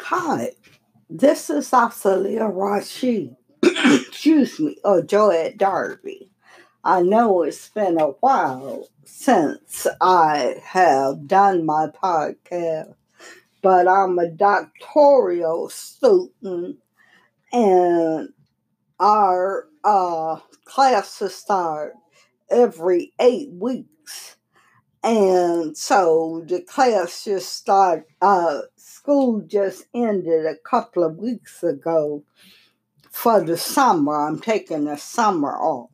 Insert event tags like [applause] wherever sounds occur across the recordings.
Hi, this is Asalia Rashid, [coughs] excuse me, or Joette Darby. I know it's been a while since I have done my podcast, but I'm a doctoral student and our uh, classes start every eight weeks. And so the class just start, uh, school just ended a couple of weeks ago for the summer. I'm taking the summer off.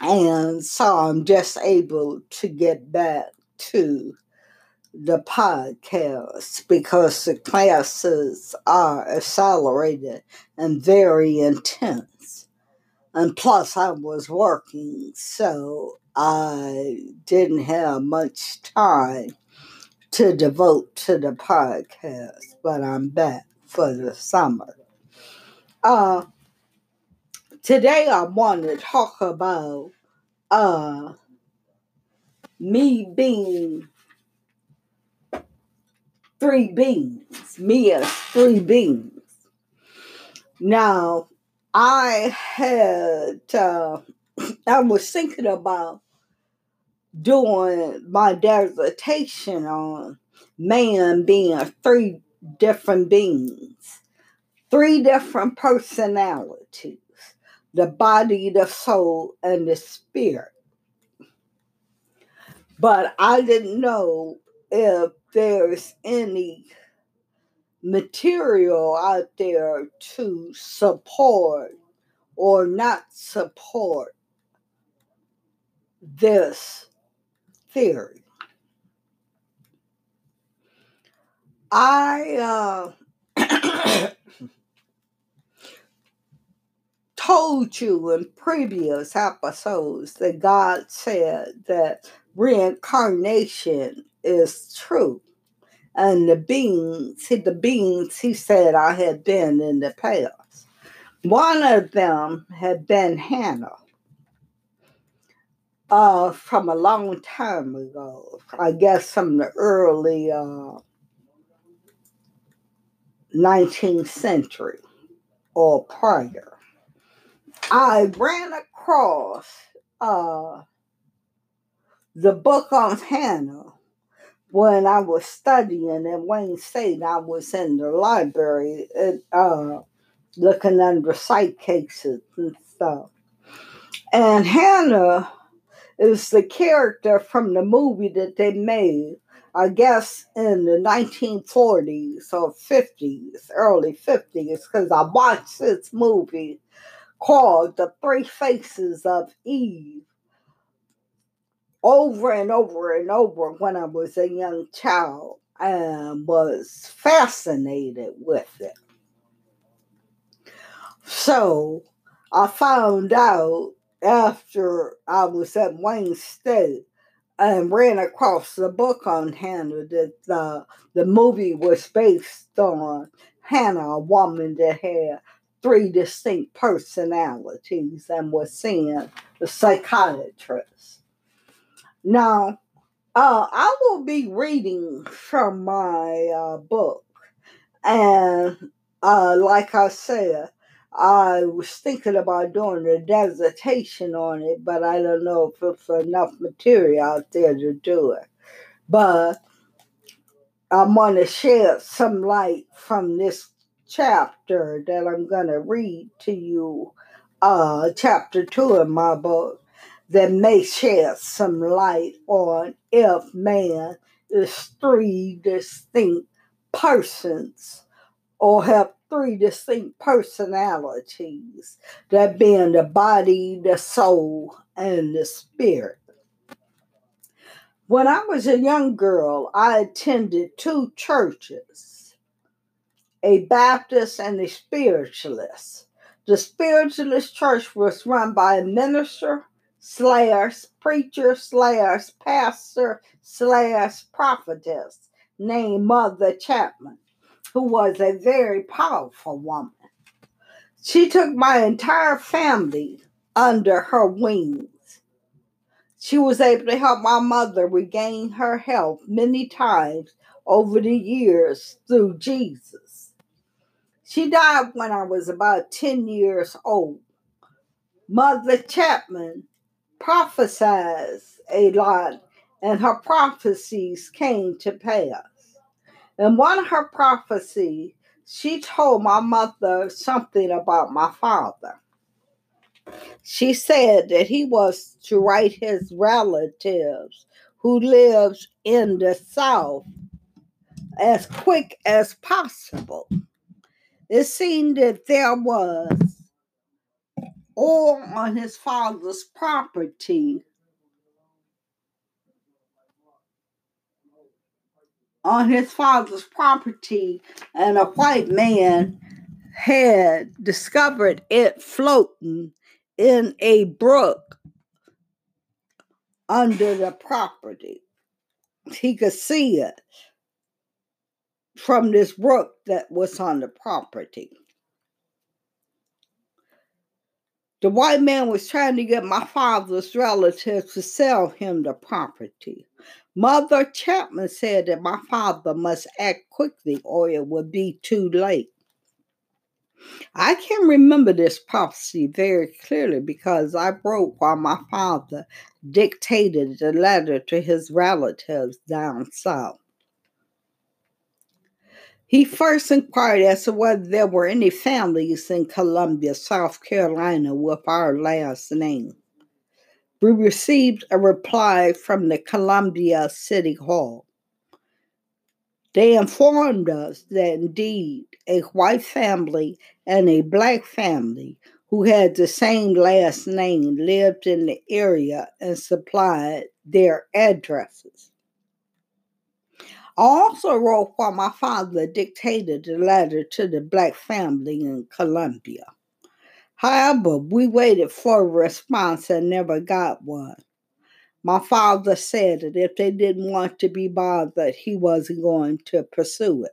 And so I'm just able to get back to the podcast because the classes are accelerated and very intense. And plus, I was working, so I didn't have much time to devote to the podcast, but I'm back for the summer. Uh, today, I want to talk about uh, me being three beings, me as three beings. Now, I had, uh, [clears throat] I was thinking about doing my dissertation on man being three different beings, three different personalities the body, the soul, and the spirit. But I didn't know if there's any material out there to support or not support this theory. I uh, [coughs] told you in previous episodes that God said that reincarnation is true. And the beings, the beings he said I had been in the past. One of them had been Hannah uh, from a long time ago. I guess from the early uh, 19th century or prior. I ran across uh, the book on Hannah when I was studying at Wayne State. I was in the library uh, looking under site cases and stuff. And Hannah is the character from the movie that they made, I guess, in the 1940s or 50s, early 50s, because I watched this movie called The Three Faces of Eve over and over and over when I was a young child and was fascinated with it. So I found out after I was at Wayne State and ran across the book on Hannah that the, the movie was based on Hannah, a woman that had three distinct personalities and was seeing the psychiatrist. Now, uh, I will be reading from my uh, book, and uh, like I said, I was thinking about doing a dissertation on it, but I don't know if there's enough material out there to do it. But I want to shed some light from this chapter that I'm going to read to you, uh, chapter two in my book, that may shed some light on if man is three distinct persons or have three distinct personalities, that being the body, the soul, and the spirit. When I was a young girl, I attended two churches a Baptist and a spiritualist. The spiritualist church was run by a minister slash preacher slash pastor slash prophetess named Mother Chapman, who was a very powerful woman. She took my entire family under her wings. She was able to help my mother regain her health many times over the years through Jesus. She died when I was about 10 years old. Mother Chapman prophesied a lot, and her prophecies came to pass. In one of her prophecies, she told my mother something about my father. She said that he was to write his relatives who lives in the South as quick as possible. It seemed that there was oil on his father's property on his father's property, and a white man had discovered it floating in a brook under the property. He could see it from this brook that was on the property. The white man was trying to get my father's relatives to sell him the property. Mother Chapman said that my father must act quickly or it would be too late. I can remember this prophecy very clearly because I wrote while my father dictated the letter to his relatives down south. He first inquired as to whether there were any families in Columbia, South Carolina, with our last name. We received a reply from the Columbia City Hall. They informed us that indeed a white family and a black family who had the same last name lived in the area and supplied their addresses. I also wrote while my father dictated the letter to the black family in Columbia. However, we waited for a response and never got one. My father said that if they didn't want to be bothered, he wasn't going to pursue it.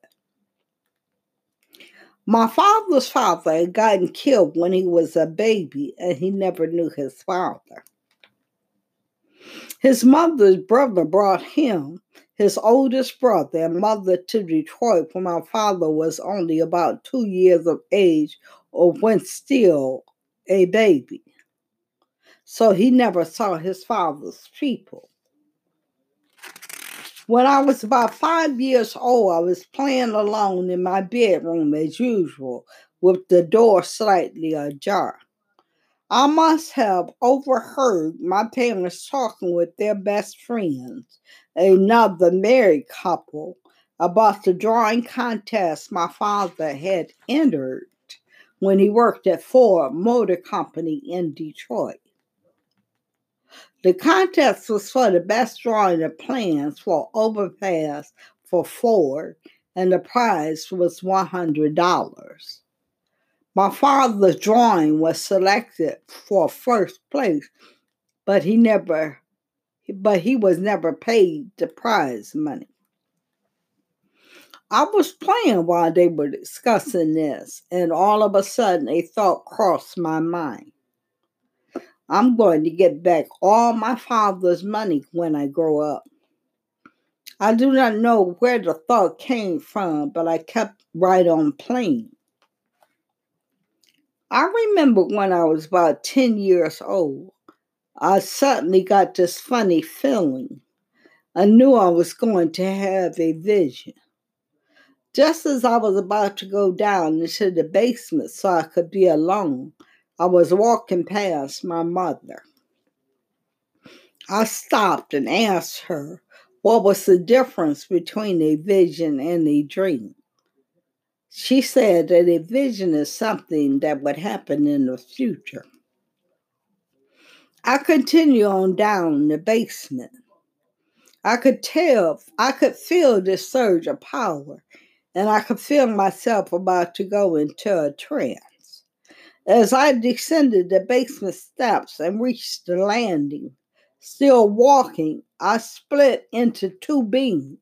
My father's father had gotten killed when he was a baby and he never knew his father. His mother's brother brought him, his oldest brother, and mother to Detroit when my father was only about two years of age or when still a baby. So he never saw his father's people. When I was about five years old, I was playing alone in my bedroom as usual, with the door slightly ajar. I must have overheard my parents talking with their best friends, another married couple, about the drawing contest my father had entered when he worked at Ford Motor Company in Detroit. The contest was for the best drawing of plans for overpass for Ford, and the prize was $100. My father's drawing was selected for first place, but he never but he was never paid the prize money. I was playing while they were discussing this, and all of a sudden a thought crossed my mind. I'm going to get back all my father's money when I grow up. I do not know where the thought came from, but I kept right on playing. I remember when I was about 10 years old, I suddenly got this funny feeling. I knew I was going to have a vision. Just as I was about to go down into the basement so I could be alone, I was walking past my mother. I stopped and asked her what was the difference between a vision and a dream. She said that a vision is something that would happen in the future. I continued on down the basement. I could tell, I could feel this surge of power and I could feel myself about to go into a trance. As I descended the basement steps and reached the landing, still walking, I split into two beams.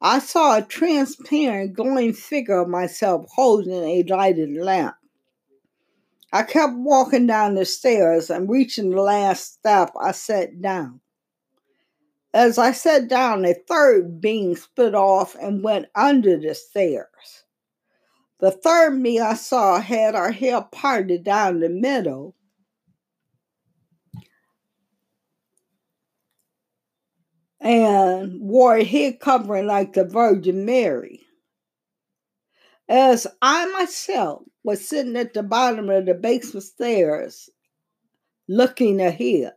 I saw a transparent, glowing figure of myself holding a lighted lamp. I kept walking down the stairs and reaching the last step, I sat down. As I sat down, a third being split off and went under the stairs. The third me I saw had her hair parted down the middle. And wore a head covering like the Virgin Mary. As I myself was sitting at the bottom of the basement stairs, looking ahead.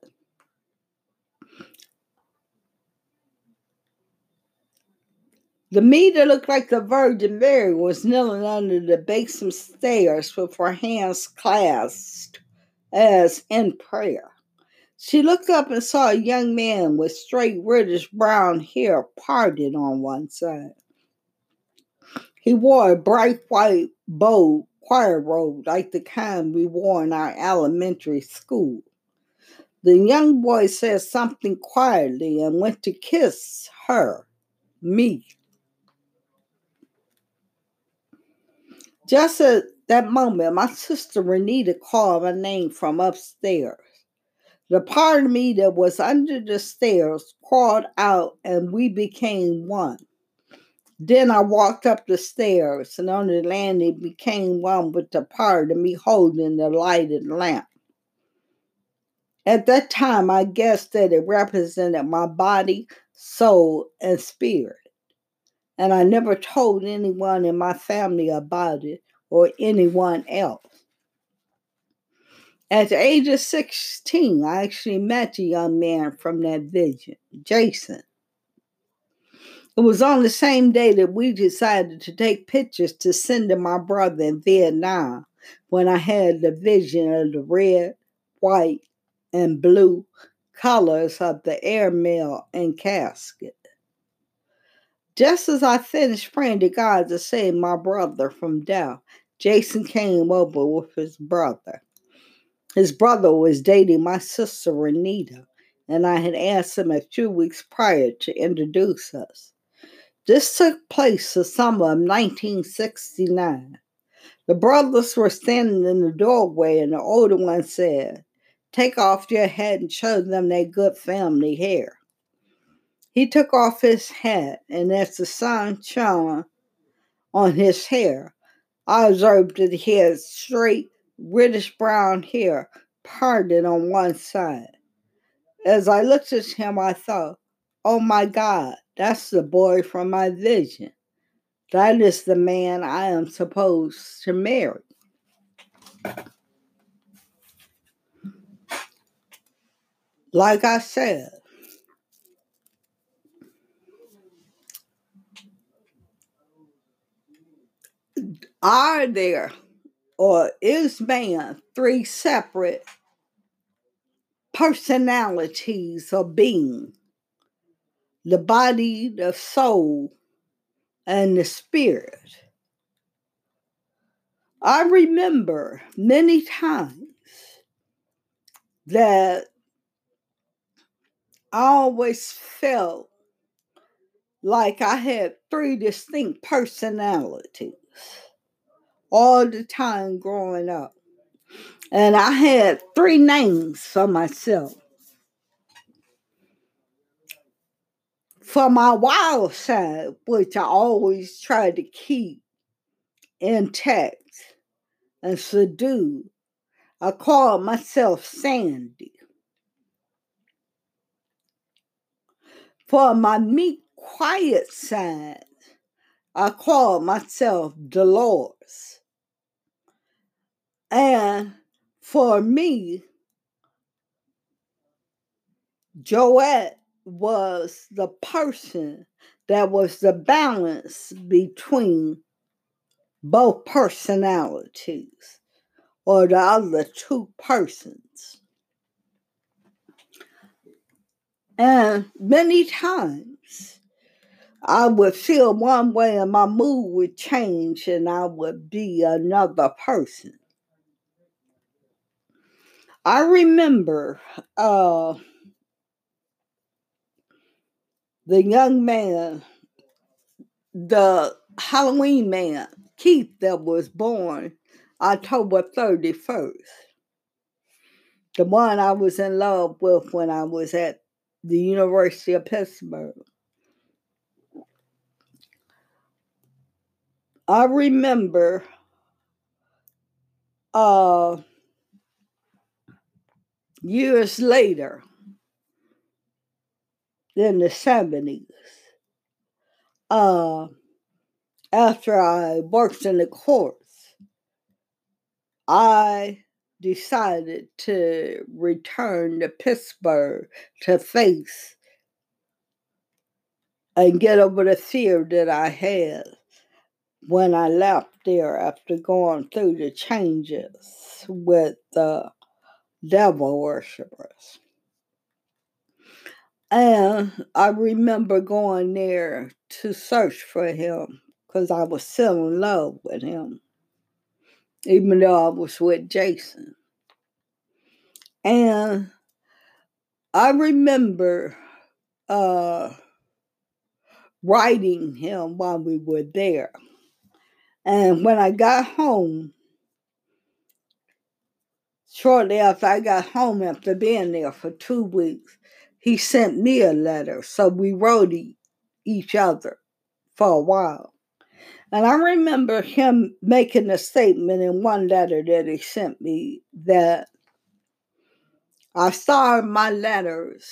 The me that looked like the Virgin Mary was kneeling under the basement stairs with her hands clasped as in prayer. She looked up and saw a young man with straight reddish brown hair parted on one side. He wore a bright white bow choir robe like the kind we wore in our elementary school. The young boy said something quietly and went to kiss her, me. Just at that moment, my sister Renita called my name from upstairs. The part of me that was under the stairs crawled out and we became one. Then I walked up the stairs and on the landing became one with the part of me holding the lighted lamp. At that time, I guessed that it represented my body, soul, and spirit and I never told anyone in my family about it or anyone else. At the age of 16, I actually met a young man from that vision, Jason. It was on the same day that we decided to take pictures to send to my brother in Vietnam when I had the vision of the red, white, and blue colors of the airmail and casket. Just as I finished praying to God to save my brother from death, Jason came over with his brother. His brother was dating my sister Renita, and I had asked him a few weeks prior to introduce us. This took place the summer of 1969. The brothers were standing in the doorway, and the older one said, Take off your hat and show them their good family hair. He took off his hat, and as the sun shone on his hair, I observed that he had straight, reddish brown hair parted on one side. As I looked at him, I thought, oh my God, that's the boy from my vision. That is the man I am supposed to marry. Like I said, are there or is man three separate personalities of being the body, the soul, and the spirit? I remember many times that I always felt like I had three distinct personalities all the time growing up. And I had three names for myself. For my wild side, which I always tried to keep intact and subdued, I called myself Sandy. For my meek, quiet side, I called myself Dolores. And for me, Joette was the person that was the balance between both personalities or the other two persons. And many times I would feel one way and my mood would change and I would be another person. I remember uh, the young man, the Halloween man, Keith, that was born October 31st. The one I was in love with when I was at the University of Pittsburgh. I remember uh, years later, than the 70s, uh, after I worked in the courts, I decided to return to Pittsburgh to face and get over the fear that I had when I left there after going through the changes with the devil worshippers. And I remember going there to search for him because I was still in love with him, even though I was with Jason. And I remember uh, writing him while we were there. And when I got home, shortly after I got home after being there for two weeks, he sent me a letter. So we wrote each other for a while. And I remember him making a statement in one letter that he sent me that I saw my letters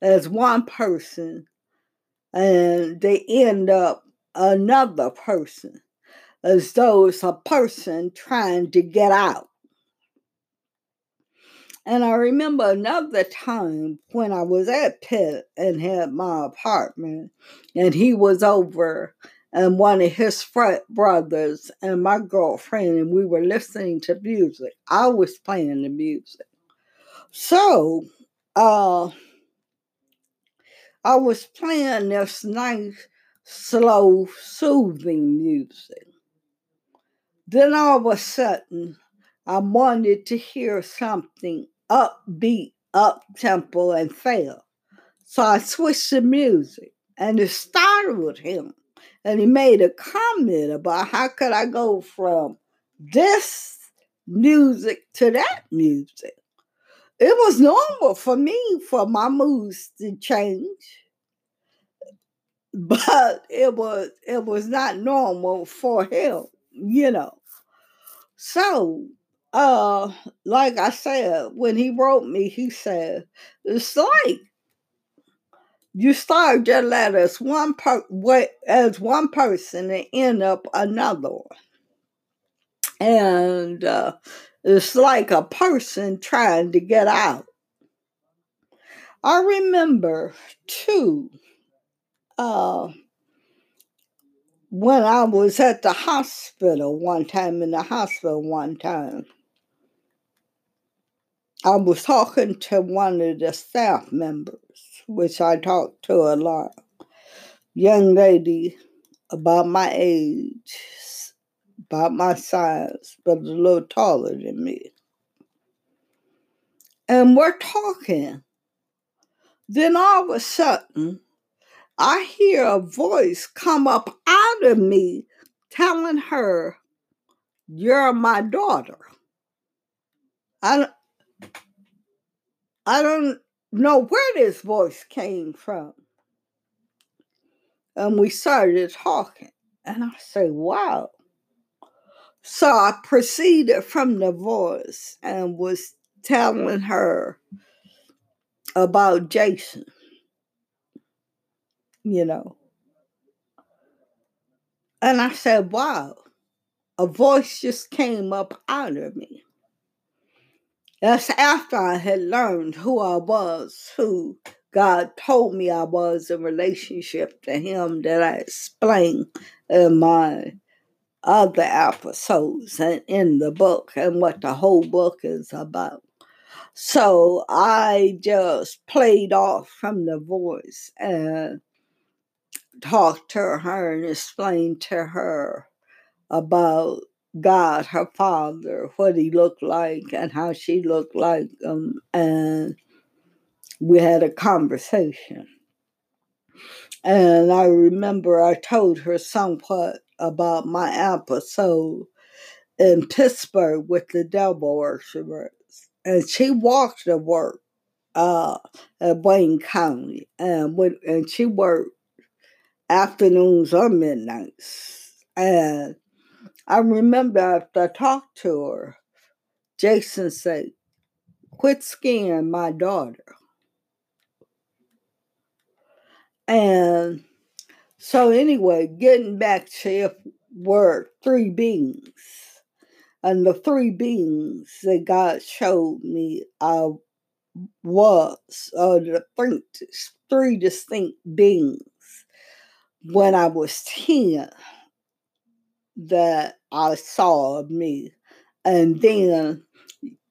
as one person and they end up another person, as though it's a person trying to get out. And I remember another time when I was at Pitt and had my apartment, and he was over, and one of his frat brothers and my girlfriend, and we were listening to music. I was playing the music. So, uh, I was playing this nice, slow, soothing music. Then all of a sudden, I wanted to hear something upbeat, up tempo, and fail. So I switched the music and it startled him. And he made a comment about how could I go from this music to that music. It was normal for me for my moods to change. But it was it was not normal for him, you know. So uh like I said, when he wrote me, he said, it's like you start your letters one per as one person and end up another. And uh, it's like a person trying to get out. I remember too uh, when I was at the hospital one time, in the hospital one time. I was talking to one of the staff members, which I talked to a lot. Young lady about my age, about my size, but a little taller than me. And we're talking. Then all of a sudden, I hear a voice come up out of me telling her, You're my daughter. I, I don't know where this voice came from. And we started talking. And I say, wow. So I proceeded from the voice and was telling her about Jason, you know. And I said, wow, a voice just came up out of me. That's after I had learned who I was, who God told me I was in relationship to Him that I explained in my other episodes and in the book and what the whole book is about. So I just played off from the voice and talked to her and explained to her about God, her father, what he looked like and how she looked like him. And we had a conversation. And I remember I told her somewhat about my episode in Pittsburgh with the devil worshippers. And she walked to work uh, at Wayne County, and and she worked afternoons or midnights. And I remember after I talked to her, Jason said, "Quit skiing my daughter." And so anyway, getting back to if we're three beings. And the three beings that God showed me I was, or the three, three distinct beings when I was 10 that I saw of me. And mm-hmm. then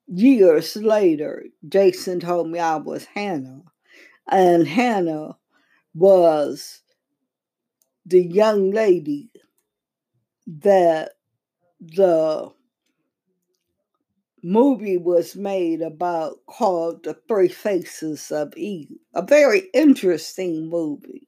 years later, Jason told me I was Hannah. And Hannah was the young lady that the movie was made about called The Three Faces of Eve. A very interesting movie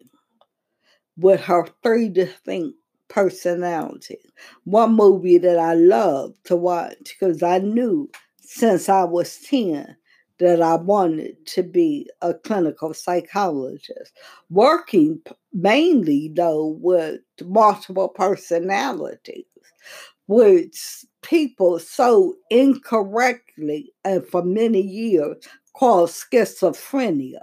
with her three distinct personalities. One movie that I loved to watch because I knew since I was 10 that I wanted to be a clinical psychologist, working mainly though with multiple personalities, which people so incorrectly and for many years called schizophrenia.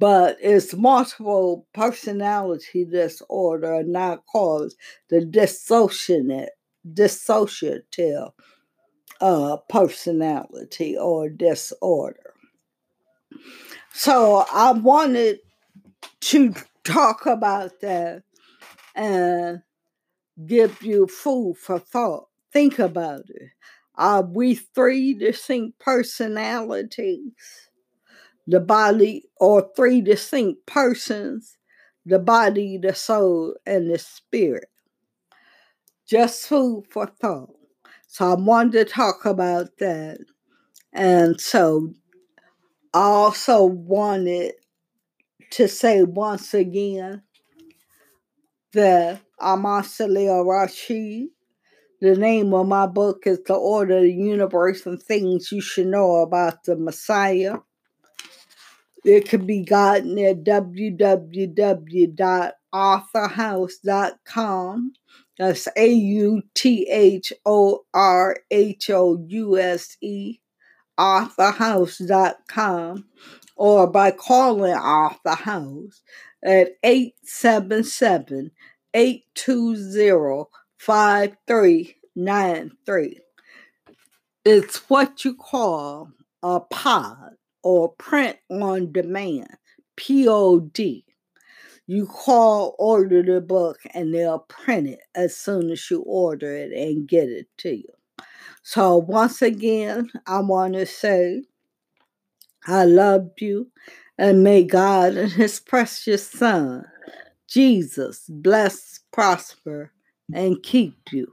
But it's multiple personality disorder, not called the dissociative, dissociative uh, personality or disorder. So I wanted to talk about that and give you food for thought. Think about it. Are we three distinct personalities? The body, or three distinct persons, the body, the soul, and the spirit. Just food for thought. So I wanted to talk about that. And so I also wanted to say once again that I'm Rashid. The name of my book is The Order of the Universe and Things You Should Know About the Messiah. It can be gotten at www.authorhouse.com. That's A U T H O R H O U S E, authorhouse.com, or by calling Author House at 877 820 5393. It's what you call a pod or print on demand, POD. You call, order the book, and they'll print it as soon as you order it and get it to you. So, once again, I want to say I love you, and may God and His precious Son, Jesus, bless, prosper, and keep you.